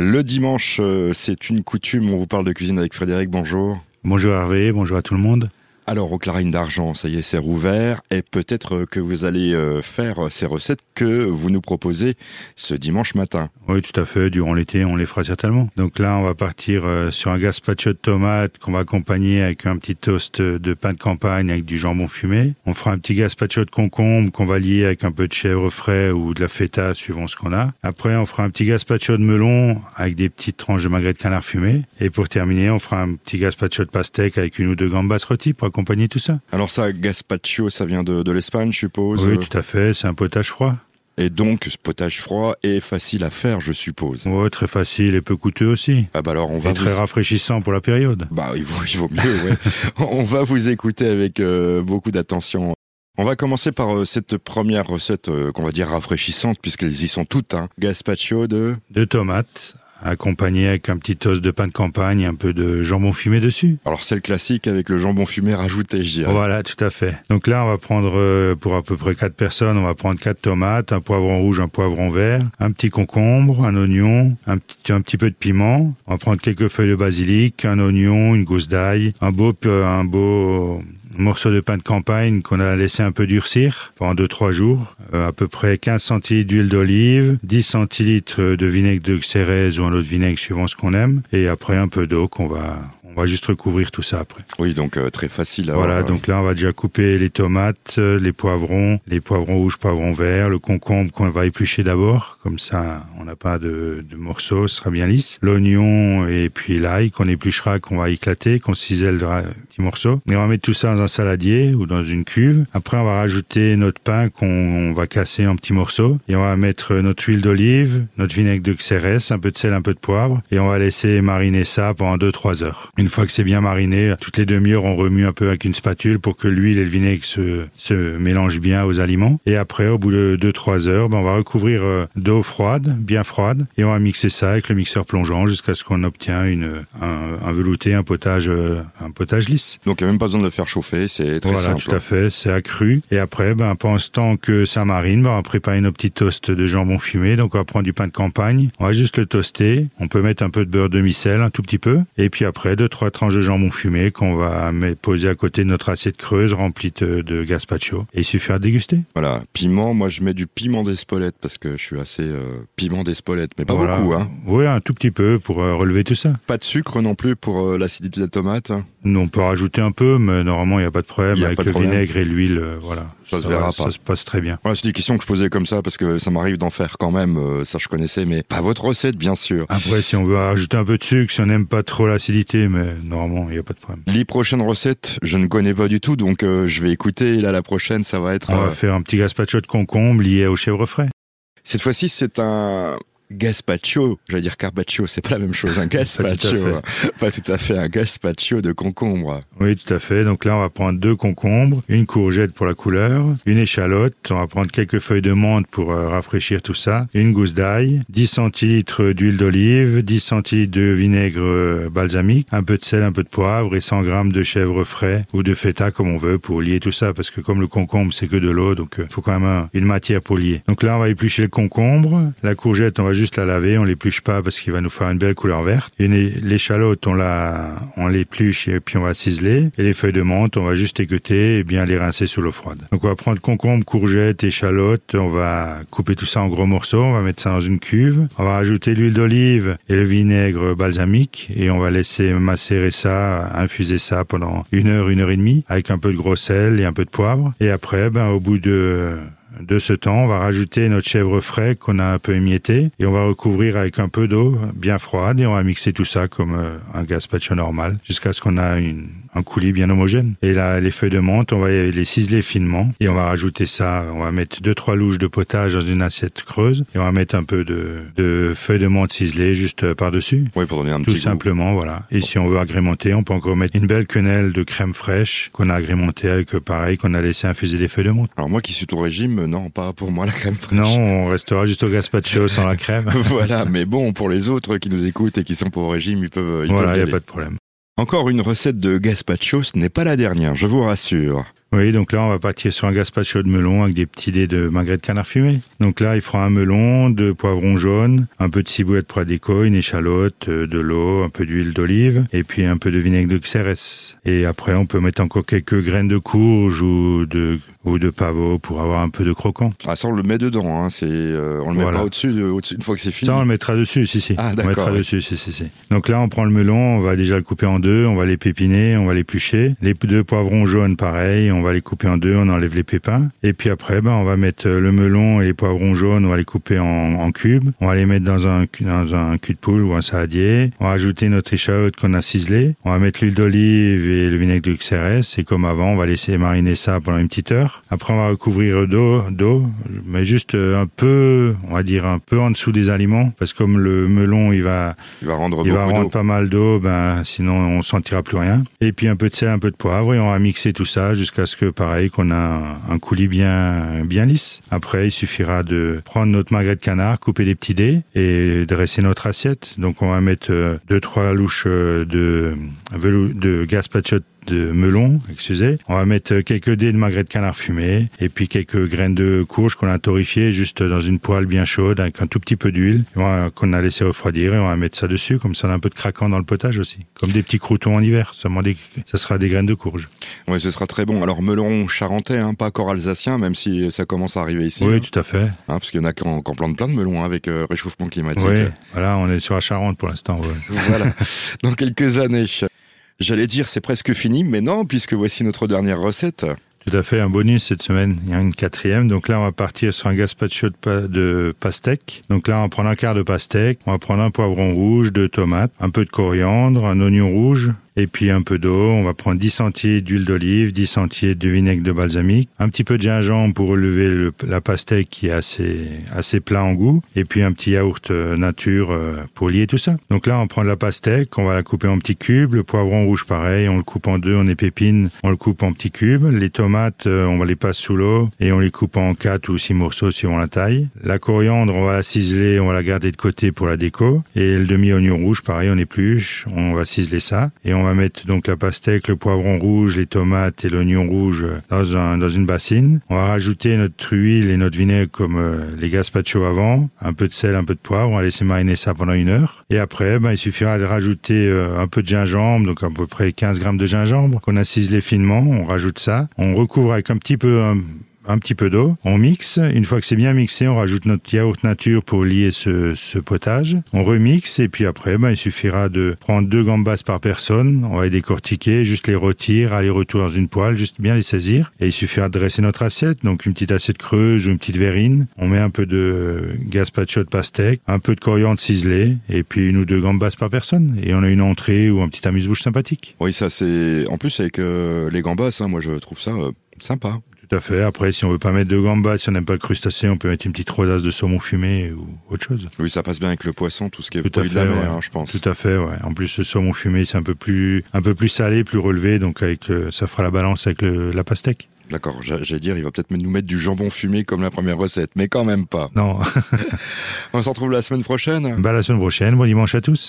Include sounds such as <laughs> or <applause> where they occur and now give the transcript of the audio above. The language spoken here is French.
Le dimanche, euh, c'est une coutume, on vous parle de cuisine avec Frédéric, bonjour. Bonjour Hervé, bonjour à tout le monde. Alors, au Clarine d'Argent, ça y est, c'est rouvert. Et peut-être que vous allez euh, faire ces recettes que vous nous proposez ce dimanche matin. Oui, tout à fait. Durant l'été, on les fera certainement. Donc là, on va partir euh, sur un gazpacho de tomates qu'on va accompagner avec un petit toast de pain de campagne avec du jambon fumé. On fera un petit gazpacho de concombre qu'on va lier avec un peu de chèvre frais ou de la feta, suivant ce qu'on a. Après, on fera un petit gazpacho de melon avec des petites tranches de magret de canard fumé. Et pour terminer, on fera un petit gazpacho de pastèque avec une ou deux gambas rôties tout ça. Alors ça, gazpacho, ça vient de, de l'Espagne, je suppose Oui, tout à fait. C'est un potage froid. Et donc, ce potage froid est facile à faire, je suppose. Oui, très facile et peu coûteux aussi. Ah bah alors on va et très rafraîchissant pour la période. Bah il vaut, il vaut mieux, ouais. <laughs> on va vous écouter avec euh, beaucoup d'attention. On va commencer par euh, cette première recette euh, qu'on va dire rafraîchissante puisqu'elles y sont toutes. Hein. Gazpacho de... De tomates accompagné avec un petit os de pain de campagne, un peu de jambon fumé dessus. Alors c'est le classique avec le jambon fumé rajouté, je dirais. Voilà, tout à fait. Donc là, on va prendre euh, pour à peu près quatre personnes, on va prendre quatre tomates, un poivron rouge, un poivron vert, un petit concombre, un oignon, un petit, un petit peu de piment. On va prendre quelques feuilles de basilic, un oignon, une gousse d'ail, un beau, un beau morceau de pain de campagne qu'on a laissé un peu durcir pendant 2-3 jours, euh, à peu près 15 centilitres d'huile d'olive, 10 centilitres de vinaigre de Xérès ou un autre vinaigre suivant ce qu'on aime, et après un peu d'eau qu'on va on va juste recouvrir tout ça après. Oui, donc euh, très facile. À voilà, avoir, donc là on va déjà couper les tomates, euh, les poivrons, les poivrons rouges, poivrons verts, le concombre qu'on va éplucher d'abord, comme ça on n'a pas de, de, morceaux, ce sera bien lisse. L'oignon et puis l'ail qu'on épluchera, qu'on va éclater, qu'on cisèlera morceaux. Et on va mettre tout ça dans un saladier ou dans une cuve. Après on va rajouter notre pain qu'on va casser en petits morceaux et on va mettre notre huile d'olive, notre vinaigre de xérès, un peu de sel, un peu de poivre et on va laisser mariner ça pendant 2-3 heures. Une fois que c'est bien mariné, toutes les demi-heures, on remue un peu avec une spatule pour que l'huile et le vinaigre se, mélangent bien aux aliments. Et après, au bout de 2-3 heures, ben, on va recouvrir d'eau froide, bien froide, et on va mixer ça avec le mixeur plongeant jusqu'à ce qu'on obtient un, un, velouté, un potage, un potage lisse. Donc il n'y a même pas besoin de le faire chauffer, c'est très voilà, simple. tout à fait, c'est accru. Et après, ben, pendant ce temps que ça marine, ben, on va préparer nos petits toasts de jambon fumé. Donc on va prendre du pain de campagne, on va juste le toaster. On peut mettre un peu de beurre demi-sel, un tout petit peu. Et puis après, deux, trois tranches de jambon fumé qu'on va poser à côté de notre assiette creuse remplie de, de gazpacho. Et il suffit à déguster. Voilà, piment, moi je mets du piment d'Espelette parce que je suis assez euh, piment d'Espelette, mais pas voilà. beaucoup. Hein. Oui, un tout petit peu pour euh, relever tout ça. Pas de sucre non plus pour euh, l'acidité de la tomate On peut rajouter un peu, mais normalement il n'y a pas de problème. Avec de le problème. vinaigre et l'huile, voilà. Ça, ça se verra va, pas. Ça se passe très bien. Voilà, c'est des questions que je posais comme ça parce que ça m'arrive d'en faire quand même. euh, ça, je connaissais, mais pas votre recette, bien sûr. Après, si on veut rajouter un peu de sucre, si on n'aime pas trop l'acidité, mais normalement, il n'y a pas de problème. Les prochaines recettes, je ne connais pas du tout, donc euh, je vais écouter. Et là, la prochaine, ça va être. On euh, va faire un petit gazpacho de concombre lié au chèvre frais. Cette fois-ci, c'est un gazpacho. J'allais dire carpaccio, c'est pas la même chose. Un gazpacho, Pas pas tout à fait. Un gazpacho de concombre. Oui, tout à fait. Donc là, on va prendre deux concombres, une courgette pour la couleur, une échalote. On va prendre quelques feuilles de menthe pour euh, rafraîchir tout ça, une gousse d'ail, 10 centilitres d'huile d'olive, 10 centilitres de vinaigre euh, balsamique, un peu de sel, un peu de poivre et 100 grammes de chèvre frais ou de feta comme on veut pour lier tout ça parce que comme le concombre c'est que de l'eau donc il faut quand même un- une matière pour lier. Donc là on va éplucher le concombre, la courgette on va juste la laver, on l'épluche pas parce qu'il va nous faire une belle couleur verte. É- l'échalote on la on l'épluche et puis on va ciseler et les feuilles de menthe on va juste équeuter et bien les rincer sous l'eau froide. Donc on va prendre concombre, courgette, échalote, on va couper tout ça en gros morceaux, on va mettre ça dans une cuve, on va rajouter l'huile d'olive et le vinaigre balsamique et on va laisser macérer ça, infuser ça pendant une heure, une heure et demie avec un peu de gros sel et un peu de poivre. Et après, ben, au bout de de ce temps, on va rajouter notre chèvre frais qu'on a un peu émietté et on va recouvrir avec un peu d'eau bien froide et on va mixer tout ça comme euh, un gazpacho normal jusqu'à ce qu'on a une, un coulis bien homogène. Et là, les feuilles de menthe, on va les ciseler finement et on va rajouter ça. On va mettre deux trois louches de potage dans une assiette creuse et on va mettre un peu de, de feuilles de menthe ciselées juste euh, par-dessus. Oui, pour donner un Tout petit goût. simplement, voilà. Et si on veut agrémenter, on peut encore mettre une belle quenelle de crème fraîche qu'on a agrémentée avec, euh, pareil, qu'on a laissé infuser des feuilles de menthe. Alors moi qui suis tout régime, non, pas pour moi la crème fraîche. Non, on restera juste au gazpacho sans la crème. <laughs> voilà, mais bon, pour les autres qui nous écoutent et qui sont pour au régime, ils peuvent, ils Voilà, il n'y a aller. pas de problème. Encore une recette de gazpacho, ce n'est pas la dernière, je vous rassure. Oui, donc là, on va partir sur un gazpacho de melon avec des petits dés de magret de canard fumé. Donc là, il fera un melon, deux poivrons jaunes, un peu de ciboulette pour la déco, une échalote, euh, de l'eau, un peu d'huile d'olive et puis un peu de vinaigre de xérès. Et après, on peut mettre encore quelques graines de courge ou de ou de pavot pour avoir un peu de croquant. Ah, ça, on le met dedans, hein. c'est, euh, on le met Voilà. pas au-dessus, au-dessus, une fois que c'est fini. Ça, on le mettra dessus, si, si. Ah, on mettra ouais. dessus, si, si, si. Donc là, on prend le melon, on va déjà le couper en deux, on va les pépiner, on va l'éplucher. Les deux poivrons jaunes, pareil, on va les couper en deux, on enlève les pépins. Et puis après, ben, on va mettre euh, le melon et les poivrons jaunes, on va les couper en, en cubes. On va les mettre dans un, dans un cul de poule ou un saladier. On va ajouter notre échalote qu'on a ciselée. On va mettre l'huile d'olive et le vinaigre de XRS. Et comme avant, on va laisser mariner ça pendant une petite heure. Après, on va recouvrir d'eau, d'eau, mais juste euh, un peu, on va dire un peu en dessous des aliments, parce que comme le melon, il va, Il va rendre il va rendre pas mal d'eau, ben sinon on sentira plus rien. Et puis un peu de sel, un peu de poivre, et on va mixer tout ça jusqu'à ce que, pareil, qu'on a un, coulis bien bien lisse. Après, il suffira de prendre notre magret de canard, couper des petits dés et dresser notre assiette. Donc on va mettre euh, deux trois louches euh, de de gazpacho de melon, excusez. On va mettre quelques dés de magret de canard fumé et puis quelques graines de courge qu'on a torréfiées juste dans une poêle bien chaude avec un tout petit peu d'huile qu'on a laissé refroidir et on va mettre ça dessus comme ça on a un peu de craquant dans le potage aussi. Comme des petits croutons en hiver, seulement des, ça sera des graines de courge. Ouais, ce sera très bon. Alors, melon charentais, hein, pas encore alsacien, même si ça commence à arriver ici. Oui, hein. tout à fait. Hein, parce qu'il y en a qui en, qui en plantent plein de melons hein, avec euh, réchauffement climatique. Oui, voilà, on est sur la Charente pour l'instant. ouais. voilà. <laughs> Dans quelques années. J'allais dire c'est presque fini, mais non, puisque voici notre dernière recette. Tout à fait, un bonus cette semaine. Il y a une quatrième. Donc là, on va partir sur un gazpacho de, pa- de pastèque. Donc là, on va prendre un quart de pastèque. On va prendre un poivron rouge, deux tomates, un peu de coriandre, un oignon rouge. Et puis un peu d'eau. On va prendre 10 centilitres d'huile d'olive, 10 centilitres de vinaigre de balsamique, un petit peu de gingembre pour relever le- la pastèque qui est assez, assez plat en goût. Et puis un petit yaourt euh, nature euh, pour lier tout ça. Donc là, on prend de la pastèque, on va la couper en petits cubes. Le poivron rouge, pareil, on le coupe en deux, on épépine, on le coupe en petits cubes. Les tomates, euh, on va les passer sous l'eau et on les coupe en quatre ou six morceaux suivant la taille. La coriandre, on va la ciseler, on va la garder de côté pour la déco. Et le demi-oignon rouge, pareil, on épluche, on va ciseler ça. Et on va mettre donc la pastèque, le poivron rouge, les tomates et l'oignon rouge dans, un, dans une bassine. On va rajouter notre huile et notre vinaigre comme euh, les gazpacho avant, un peu de sel, un peu de poivre. On va laisser mariner ça pendant une heure. Et après, ben, il suffira de rajouter euh, un peu de gingembre, donc à peu près 15 grammes de gingembre qu'on a ciselé finement. On rajoute ça. On recouvre avec un petit peu un petit peu d'eau, on mixe. Une fois que c'est bien mixé, on rajoute notre yaourt nature pour lier ce, ce potage. On remixe et puis après, ben, il suffira de prendre deux gambas par personne. On va les décortiquer, juste les rôtir, aller-retour dans une poêle, juste bien les saisir. Et il suffira de dresser notre assiette, donc une petite assiette creuse ou une petite verrine. On met un peu de gazpacho de pastèque, un peu de coriandre ciselé et puis une ou deux gambas par personne. Et on a une entrée ou un petit amuse-bouche sympathique. Oui, ça c'est. En plus avec euh, les gambas, hein, moi je trouve ça euh, sympa. Tout à fait. Après, si on veut pas mettre de gambas, si on n'aime pas le crustacé, on peut mettre une petite rosace de saumon fumé ou autre chose. Oui, ça passe bien avec le poisson, tout ce qui est Tout à produit de la fait, mer, ouais. hein, je pense. Tout à fait, ouais. En plus, le saumon fumé, c'est un peu plus, un peu plus salé, plus relevé, donc avec, euh, ça fera la balance avec le, la pastèque. D'accord, j'a- j'allais dire, il va peut-être nous mettre du jambon fumé comme la première recette, mais quand même pas. Non. <laughs> On se retrouve la semaine prochaine. bah, la semaine prochaine. Bon dimanche à tous.